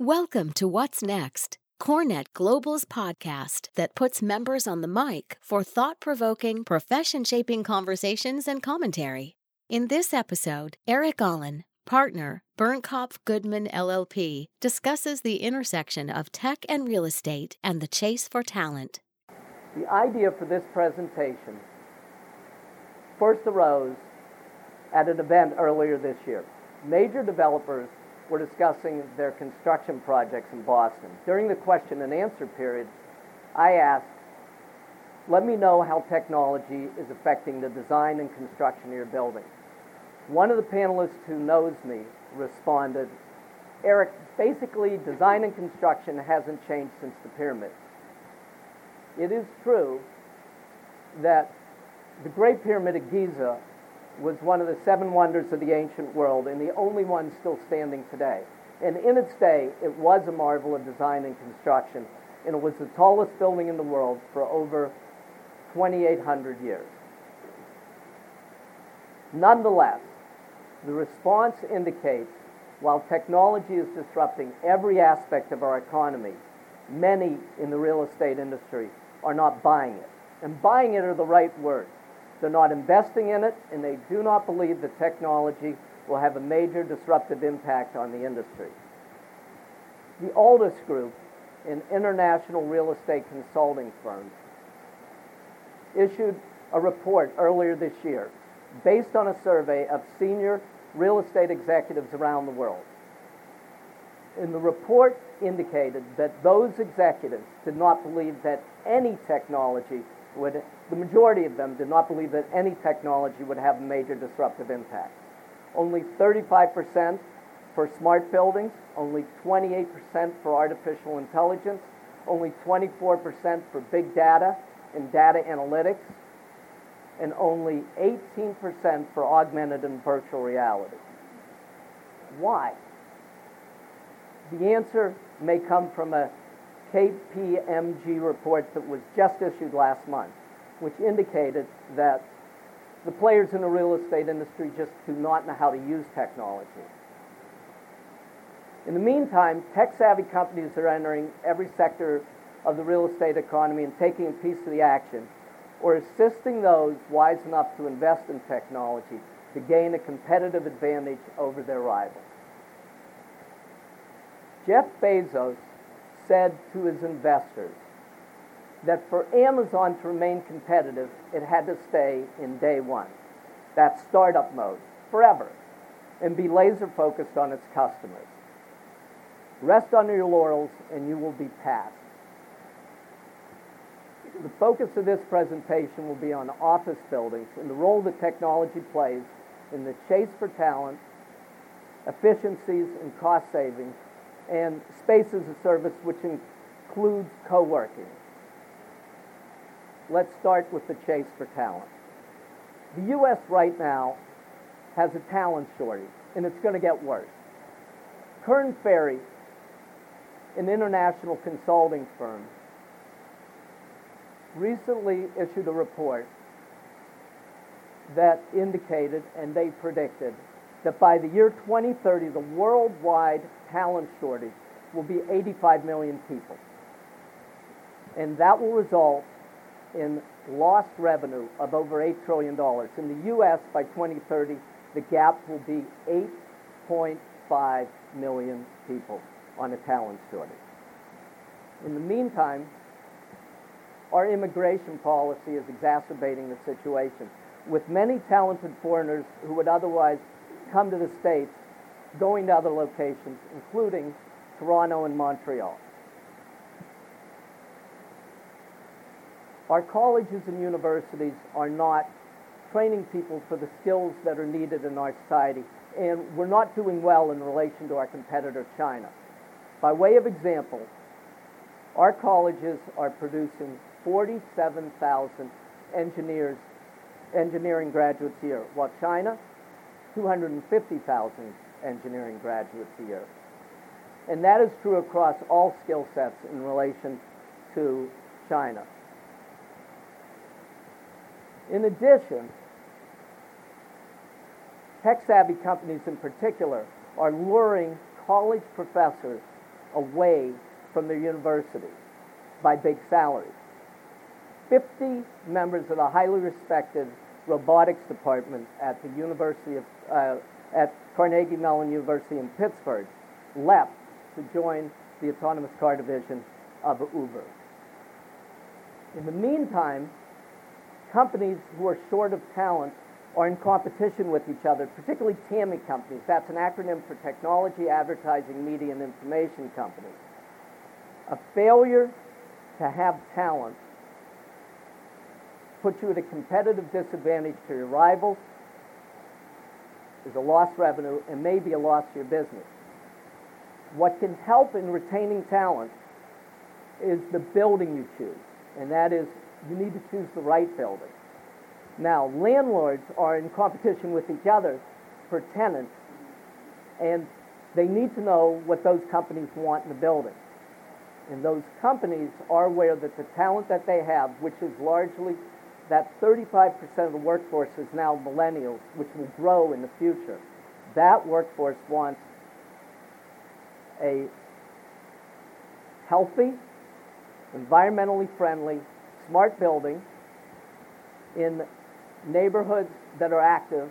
Welcome to What's Next, CoreNet Global's podcast that puts members on the mic for thought provoking, profession shaping conversations and commentary. In this episode, Eric Allen, partner, Bernkopf Goodman LLP, discusses the intersection of tech and real estate and the chase for talent. The idea for this presentation first arose at an event earlier this year. Major developers were discussing their construction projects in Boston. During the question and answer period, I asked, let me know how technology is affecting the design and construction of your building. One of the panelists who knows me responded, Eric, basically design and construction hasn't changed since the pyramids. It is true that the Great Pyramid of Giza was one of the seven wonders of the ancient world and the only one still standing today. And in its day, it was a marvel of design and construction, and it was the tallest building in the world for over 2,800 years. Nonetheless, the response indicates while technology is disrupting every aspect of our economy, many in the real estate industry are not buying it. And buying it are the right words. They're not investing in it, and they do not believe that technology will have a major disruptive impact on the industry. The Altus Group, an international real estate consulting firm, issued a report earlier this year based on a survey of senior real estate executives around the world. And the report indicated that those executives did not believe that any technology would, the majority of them did not believe that any technology would have a major disruptive impact. Only 35% for smart buildings, only 28% for artificial intelligence, only 24% for big data and data analytics, and only 18% for augmented and virtual reality. Why? The answer may come from a KPMG report that was just issued last month, which indicated that the players in the real estate industry just do not know how to use technology. In the meantime, tech savvy companies are entering every sector of the real estate economy and taking a piece of the action, or assisting those wise enough to invest in technology to gain a competitive advantage over their rivals. Jeff Bezos said to his investors that for Amazon to remain competitive, it had to stay in day one, that startup mode, forever, and be laser focused on its customers. Rest on your laurels and you will be passed. The focus of this presentation will be on office buildings and the role that technology plays in the chase for talent, efficiencies, and cost savings and space as a service, which includes co working. Let's start with the chase for talent. The U.S. right now has a talent shortage, and it's going to get worse. Korn Ferry, an international consulting firm, recently issued a report that indicated and they predicted that by the year 2030, the worldwide talent shortage will be 85 million people. And that will result in lost revenue of over $8 trillion. In the U.S., by 2030, the gap will be 8.5 million people on a talent shortage. In the meantime, our immigration policy is exacerbating the situation, with many talented foreigners who would otherwise come to the States, going to other locations, including Toronto and Montreal. Our colleges and universities are not training people for the skills that are needed in our society, and we're not doing well in relation to our competitor China. By way of example, our colleges are producing 47,000 engineers, engineering graduates year, while China 250,000 engineering graduates a year. And that is true across all skill sets in relation to China. In addition, tech savvy companies in particular are luring college professors away from their universities by big salaries. 50 members of the highly respected robotics department at the University of, uh, at Carnegie Mellon University in Pittsburgh left to join the autonomous car division of Uber. In the meantime, companies who are short of talent are in competition with each other, particularly TAMI companies. That's an acronym for Technology, Advertising, Media, and Information Companies. A failure to have talent puts you at a competitive disadvantage to your rivals, is a lost revenue, and maybe a loss to your business. What can help in retaining talent is the building you choose, and that is you need to choose the right building. Now, landlords are in competition with each other for tenants, and they need to know what those companies want in the building. And those companies are aware that the talent that they have, which is largely that 35% of the workforce is now millennials, which will grow in the future. That workforce wants a healthy, environmentally friendly, smart building in neighborhoods that are active,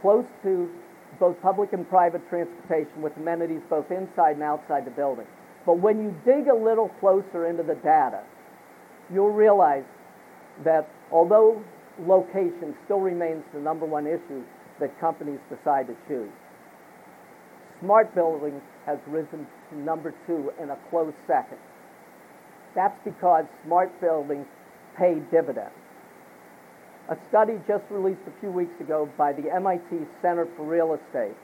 close to both public and private transportation with amenities both inside and outside the building. But when you dig a little closer into the data, you'll realize that although location still remains the number one issue that companies decide to choose, smart buildings has risen to number two in a close second. That's because smart buildings pay dividends. A study just released a few weeks ago by the MIT Center for Real Estate,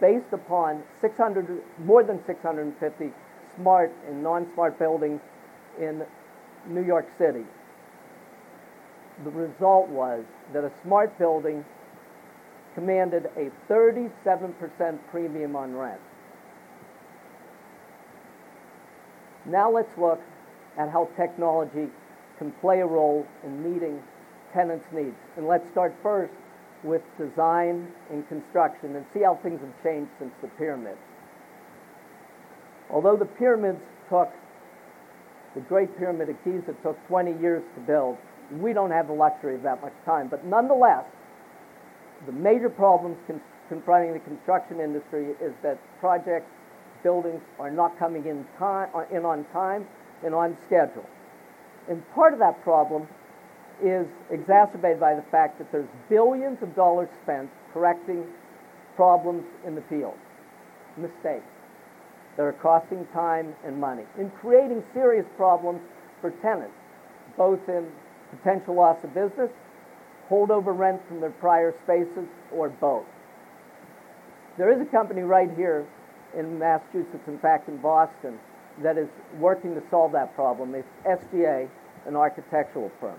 based upon 600, more than 650 smart and non-smart buildings in New York City. The result was that a smart building commanded a 37% premium on rent. Now let's look at how technology can play a role in meeting tenants' needs. And let's start first with design and construction and see how things have changed since the pyramids. Although the pyramids took, the Great Pyramid of Giza took 20 years to build, we don't have the luxury of that much time. But nonetheless, the major problems con- confronting the construction industry is that projects, buildings are not coming in, time, uh, in on time and on schedule. And part of that problem is exacerbated by the fact that there's billions of dollars spent correcting problems in the field, mistakes that are costing time and money, and creating serious problems for tenants, both in potential loss of business, holdover rent from their prior spaces, or both. There is a company right here in Massachusetts, in fact in Boston, that is working to solve that problem. It's SGA, an architectural firm.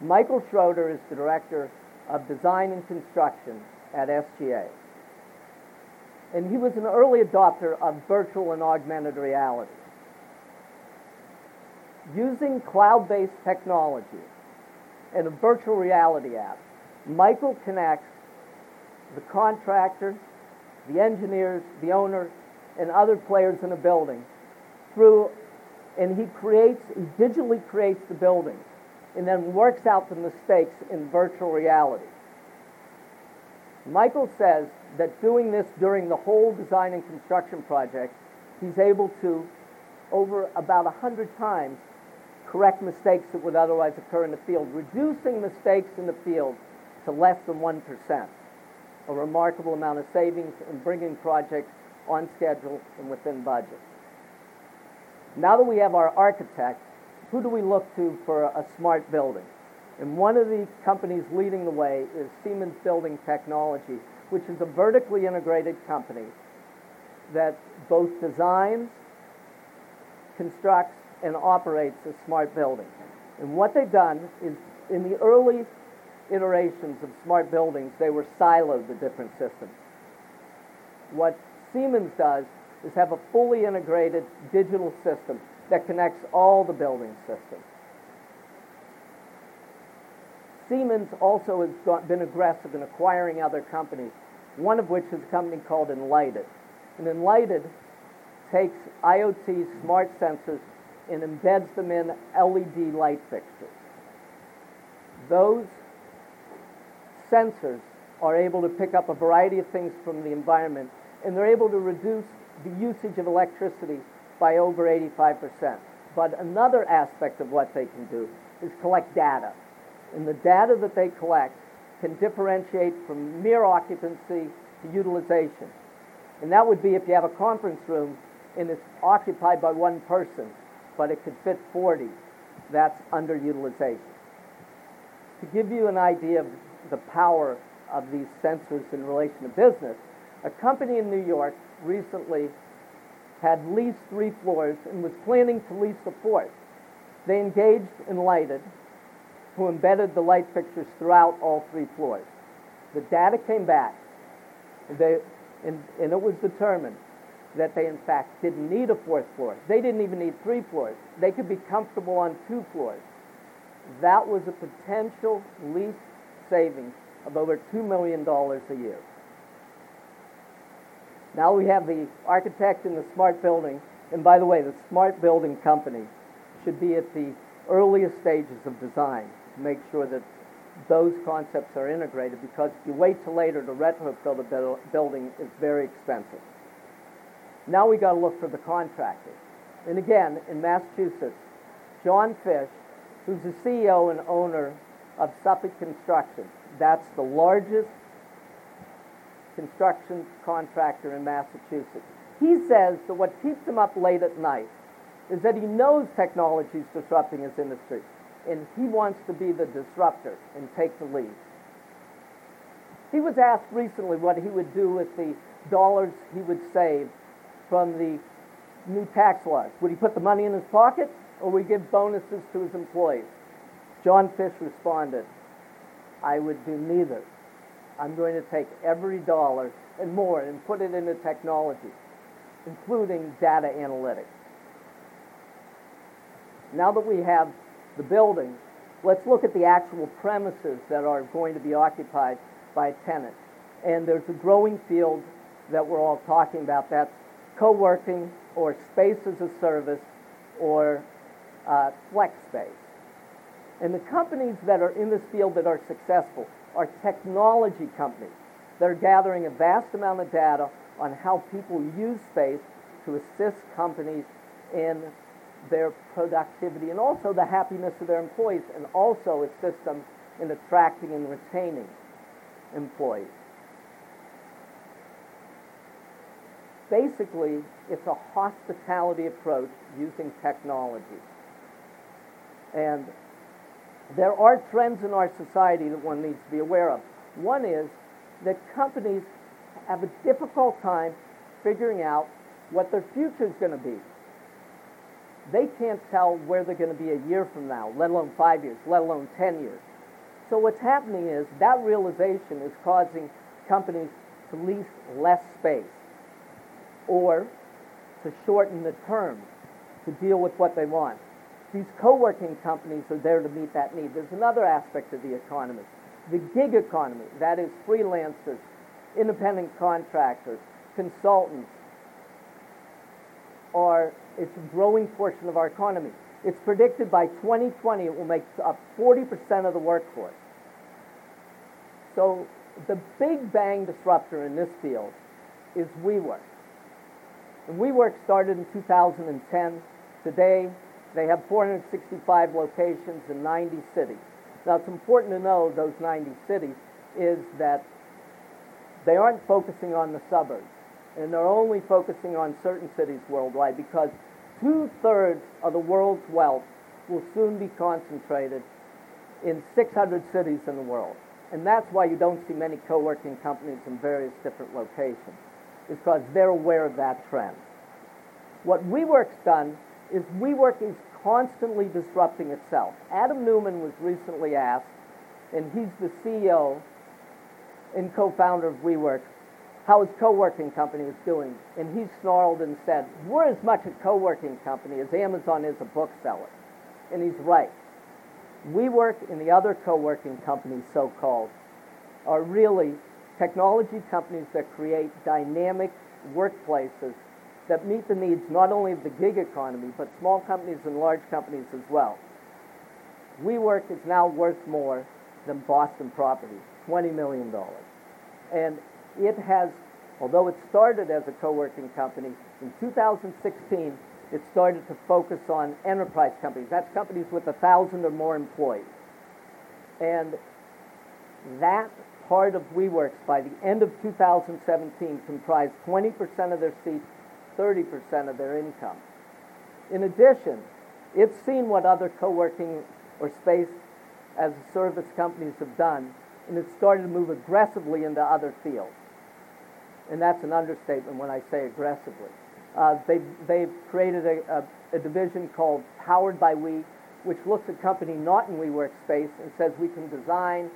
Michael Schroeder is the director of design and construction at SGA. And he was an early adopter of virtual and augmented reality. Using cloud based technology and a virtual reality app, Michael connects the contractor, the engineers, the owner, and other players in a building through, and he creates, he digitally creates the building and then works out the mistakes in virtual reality. Michael says that doing this during the whole design and construction project, he's able to, over about 100 times, correct mistakes that would otherwise occur in the field, reducing mistakes in the field to less than 1%, a remarkable amount of savings and bringing projects on schedule and within budget. Now that we have our architect, who do we look to for a smart building? And one of the companies leading the way is Siemens Building Technology, which is a vertically integrated company that both designs, constructs, and operates a smart building. And what they've done is in the early iterations of smart buildings, they were siloed the different systems. What Siemens does is have a fully integrated digital system that connects all the building systems. Siemens also has been aggressive in acquiring other companies, one of which is a company called Enlighted. And Enlighted takes IoT smart sensors and embeds them in LED light fixtures. Those sensors are able to pick up a variety of things from the environment, and they're able to reduce the usage of electricity by over 85%. But another aspect of what they can do is collect data. And the data that they collect can differentiate from mere occupancy to utilization. And that would be if you have a conference room and it's occupied by one person, but it could fit 40. That's underutilization. To give you an idea of the power of these sensors in relation to business, a company in New York recently had leased three floors and was planning to lease a fourth. They engaged Enlighted, who embedded the light fixtures throughout all three floors. The data came back, they, and, and it was determined that they in fact didn't need a fourth floor. They didn't even need three floors. They could be comfortable on two floors. That was a potential lease savings of over $2 million a year. Now we have the architect in the smart building, and by the way, the smart building company should be at the earliest stages of design to make sure that those concepts are integrated because if you wait till later to retrofit a building, it's very expensive. Now we got to look for the contractor. And again, in Massachusetts, John Fish, who's the CEO and owner of Suffolk Construction, that's the largest construction contractor in Massachusetts. He says that what keeps him up late at night is that he knows technology is disrupting his industry, and he wants to be the disruptor and take the lead. He was asked recently what he would do with the dollars he would save from the new tax laws. Would he put the money in his pocket or would he give bonuses to his employees? John Fish responded, I would do neither. I'm going to take every dollar and more and put it into technology, including data analytics. Now that we have the building, let's look at the actual premises that are going to be occupied by a tenant. And there's a growing field that we're all talking about. That's co-working or space as a service or uh, flex space. And the companies that are in this field that are successful are technology companies that are gathering a vast amount of data on how people use space to assist companies in their productivity and also the happiness of their employees and also assist them in attracting and retaining employees. Basically, it's a hospitality approach using technology. And there are trends in our society that one needs to be aware of. One is that companies have a difficult time figuring out what their future is going to be. They can't tell where they're going to be a year from now, let alone five years, let alone 10 years. So what's happening is that realization is causing companies to lease less space or to shorten the term to deal with what they want. These co-working companies are there to meet that need. There's another aspect of the economy. The gig economy, that is freelancers, independent contractors, consultants, are it's a growing portion of our economy. It's predicted by 2020 it will make up 40% of the workforce. So the big bang disruptor in this field is WeWork. And WeWork started in 2010. Today, they have 465 locations in 90 cities. Now, it's important to know those 90 cities is that they aren't focusing on the suburbs, and they're only focusing on certain cities worldwide because two thirds of the world's wealth will soon be concentrated in 600 cities in the world. And that's why you don't see many co working companies in various different locations because they're aware of that trend. What WeWork's done is WeWork is constantly disrupting itself. Adam Neumann was recently asked, and he's the CEO and co-founder of WeWork, how his co-working company is doing. And he snarled and said, we're as much a co-working company as Amazon is a bookseller. And he's right. WeWork and the other co-working companies, so-called, are really technology companies that create dynamic workplaces that meet the needs not only of the gig economy, but small companies and large companies as well. WeWork is now worth more than Boston Properties, $20 million. And it has, although it started as a co-working company, in 2016, it started to focus on enterprise companies. That's companies with a thousand or more employees. And that part of WeWorks by the end of 2017 comprised 20% of their seats, 30% of their income. In addition, it's seen what other co-working or space as a service companies have done, and it's started to move aggressively into other fields. And that's an understatement when I say aggressively. Uh, they've, they've created a, a, a division called Powered by We, which looks at company not in WeWork space and says we can design,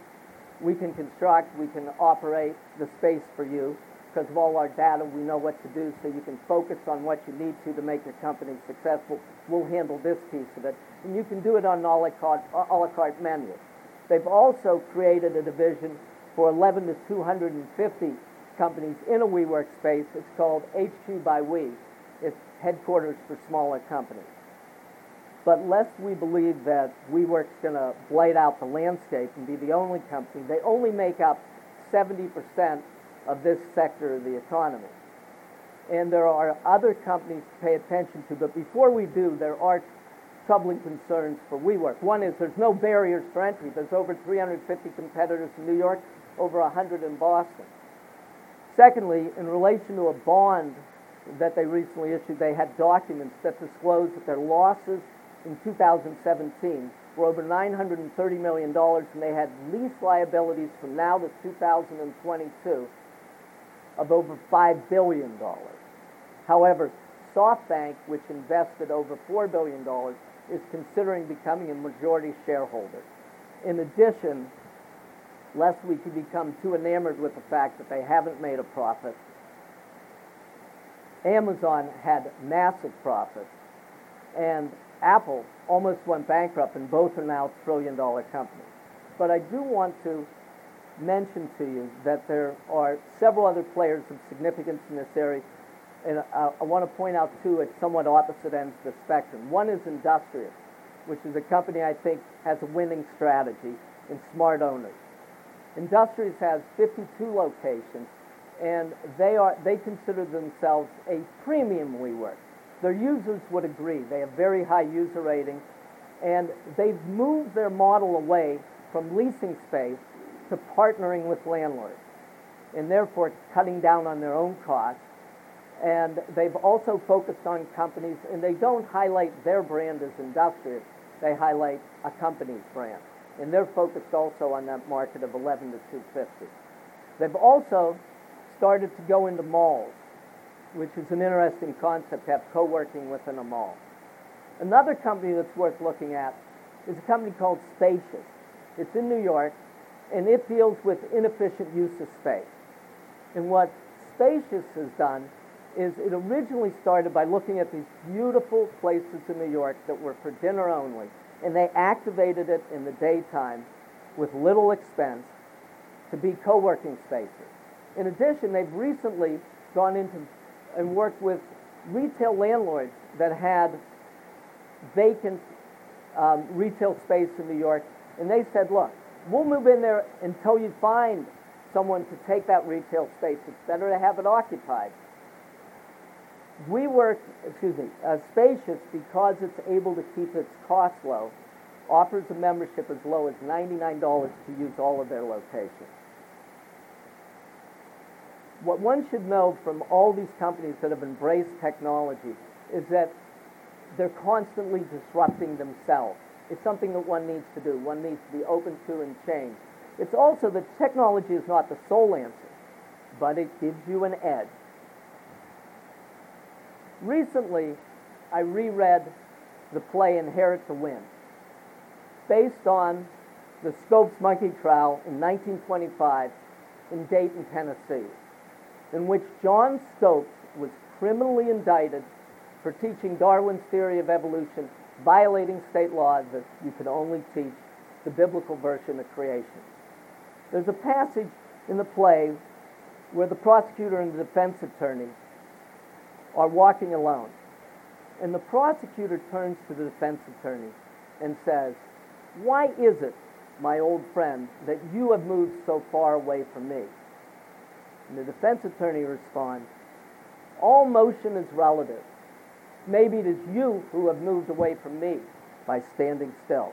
we can construct, we can operate the space for you. Because of all our data, we know what to do so you can focus on what you need to to make your company successful. We'll handle this piece of it. And you can do it on an a la carte, a la carte menu. They've also created a division for 11 to 250 companies in a WeWork space. It's called HQ by We. It's headquarters for smaller companies. But lest we believe that WeWork's going to blight out the landscape and be the only company, they only make up 70% of this sector of the economy. And there are other companies to pay attention to, but before we do, there are troubling concerns for WeWork. One is there's no barriers for entry. There's over 350 competitors in New York, over 100 in Boston. Secondly, in relation to a bond that they recently issued, they had documents that disclosed that their losses in 2017 were over $930 million, and they had lease liabilities from now to 2022 of over $5 billion. However, SoftBank, which invested over $4 billion, is considering becoming a majority shareholder. In addition, lest we could become too enamored with the fact that they haven't made a profit, Amazon had massive profits, and Apple almost went bankrupt, and both are now trillion dollar companies. But I do want to mention to you that there are several other players of significance in this area, and I, I want to point out two at somewhat opposite ends of the spectrum. One is Industrious, which is a company I think has a winning strategy in smart owners. Industrious has 52 locations, and they are they consider themselves a premium WeWork. Their users would agree. They have very high user ratings, and they've moved their model away from leasing space to partnering with landlords, and therefore cutting down on their own costs. And they've also focused on companies, and they don't highlight their brand as industrious, they highlight a company's brand. And they're focused also on that market of 11 to 250. They've also started to go into malls which is an interesting concept to have co-working within a mall. Another company that's worth looking at is a company called Spacious. It's in New York, and it deals with inefficient use of space. And what Spacious has done is it originally started by looking at these beautiful places in New York that were for dinner only, and they activated it in the daytime with little expense to be co-working spaces. In addition, they've recently gone into and worked with retail landlords that had vacant um, retail space in New York, and they said, look, we'll move in there until you find someone to take that retail space. It's better to have it occupied. WeWork, excuse me, uh, Spacious, because it's able to keep its costs low, offers a membership as low as $99 to use all of their locations what one should know from all these companies that have embraced technology is that they're constantly disrupting themselves. It's something that one needs to do. One needs to be open to and change. It's also that technology is not the sole answer, but it gives you an edge. Recently, I reread the play Inherit the Wind, based on the Scopes monkey trial in 1925 in Dayton, Tennessee in which John Stokes was criminally indicted for teaching Darwin's theory of evolution, violating state law that you could only teach the biblical version of creation. There's a passage in the play where the prosecutor and the defense attorney are walking alone. And the prosecutor turns to the defense attorney and says, Why is it, my old friend, that you have moved so far away from me? And the defense attorney responds, All motion is relative. Maybe it is you who have moved away from me by standing still.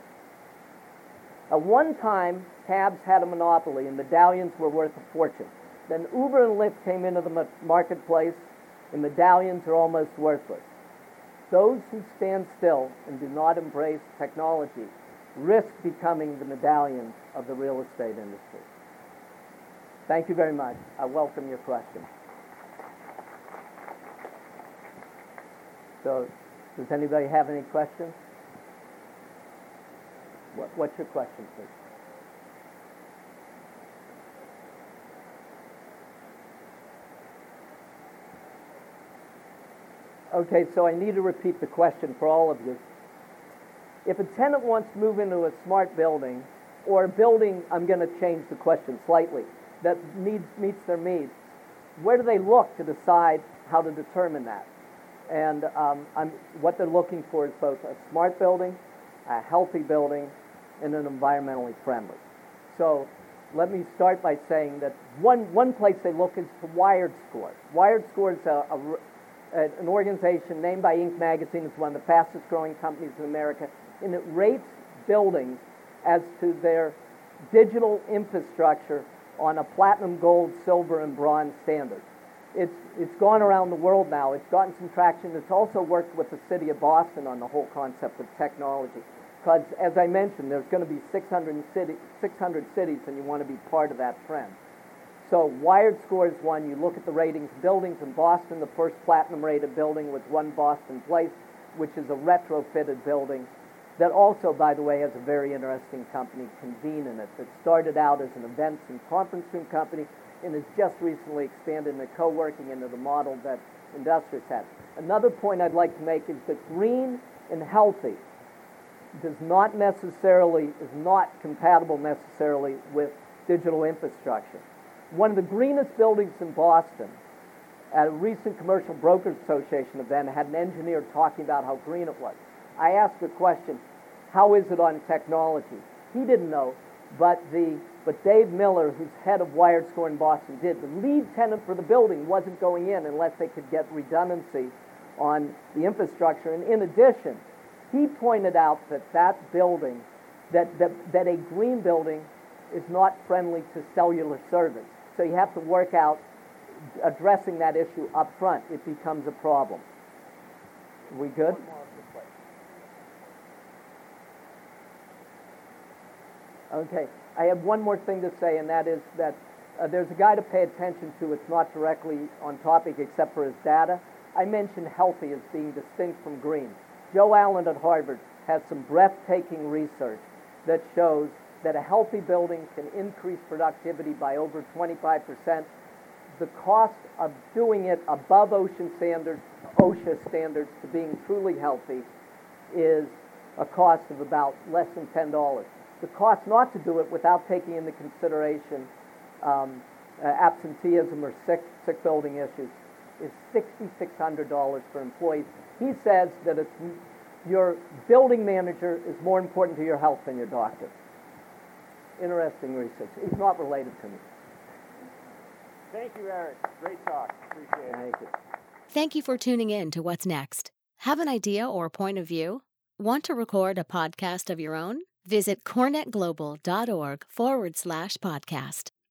At one time, cabs had a monopoly and medallions were worth a fortune. Then Uber and Lyft came into the marketplace and medallions are almost worthless. Those who stand still and do not embrace technology risk becoming the medallions of the real estate industry. Thank you very much. I welcome your question. So, does anybody have any questions? What, what's your question, please? Okay, so I need to repeat the question for all of you. If a tenant wants to move into a smart building, or a building, I'm going to change the question slightly, that needs, meets their needs, where do they look to decide how to determine that? And um, what they're looking for is both a smart building, a healthy building, and an environmentally friendly. So let me start by saying that one, one place they look is to Wired Score. WiredScore is a, a an organization named by Inc. magazine. It's one of the fastest growing companies in America, and it rates buildings as to their digital infrastructure on a platinum, gold, silver, and bronze standard. It's, it's gone around the world now. It's gotten some traction. It's also worked with the city of Boston on the whole concept of technology. Because, as I mentioned, there's going to be 600, city, 600 cities, and you want to be part of that trend. So WiredScore is one. You look at the ratings. Buildings in Boston, the first platinum rated building was One Boston Place, which is a retrofitted building that also, by the way, has a very interesting company, Convene, in it, that started out as an events and conference room company and has just recently expanded into co-working into the model that Industrious has. Another point I'd like to make is that green and healthy does not necessarily, is not compatible necessarily with digital infrastructure. One of the greenest buildings in Boston, at a recent Commercial Brokers Association event, had an engineer talking about how green it was. I asked a question, how is it on technology? He didn't know, but the but Dave Miller, who's head of WiredScore in Boston, did. The lead tenant for the building wasn't going in unless they could get redundancy on the infrastructure. And in addition, he pointed out that that building, that, that, that a green building is not friendly to cellular service. So you have to work out addressing that issue up front. It becomes a problem. We good? Okay. I have one more thing to say, and that is that uh, there's a guy to pay attention to. It's not directly on topic except for his data. I mentioned healthy as being distinct from green. Joe Allen at Harvard has some breathtaking research that shows that a healthy building can increase productivity by over 25%. The cost of doing it above ocean standards, OSHA standards, to being truly healthy is a cost of about less than $10. The cost not to do it without taking into consideration um, uh, absenteeism or sick, sick building issues is $6,600 for employees. He says that it's, your building manager is more important to your health than your doctor. Interesting research. He's not related to me. Thank you, Eric. Great talk. Appreciate it. Thank you. Thank you for tuning in to What's Next. Have an idea or a point of view? Want to record a podcast of your own? Visit corenetglobal.org forward slash podcast.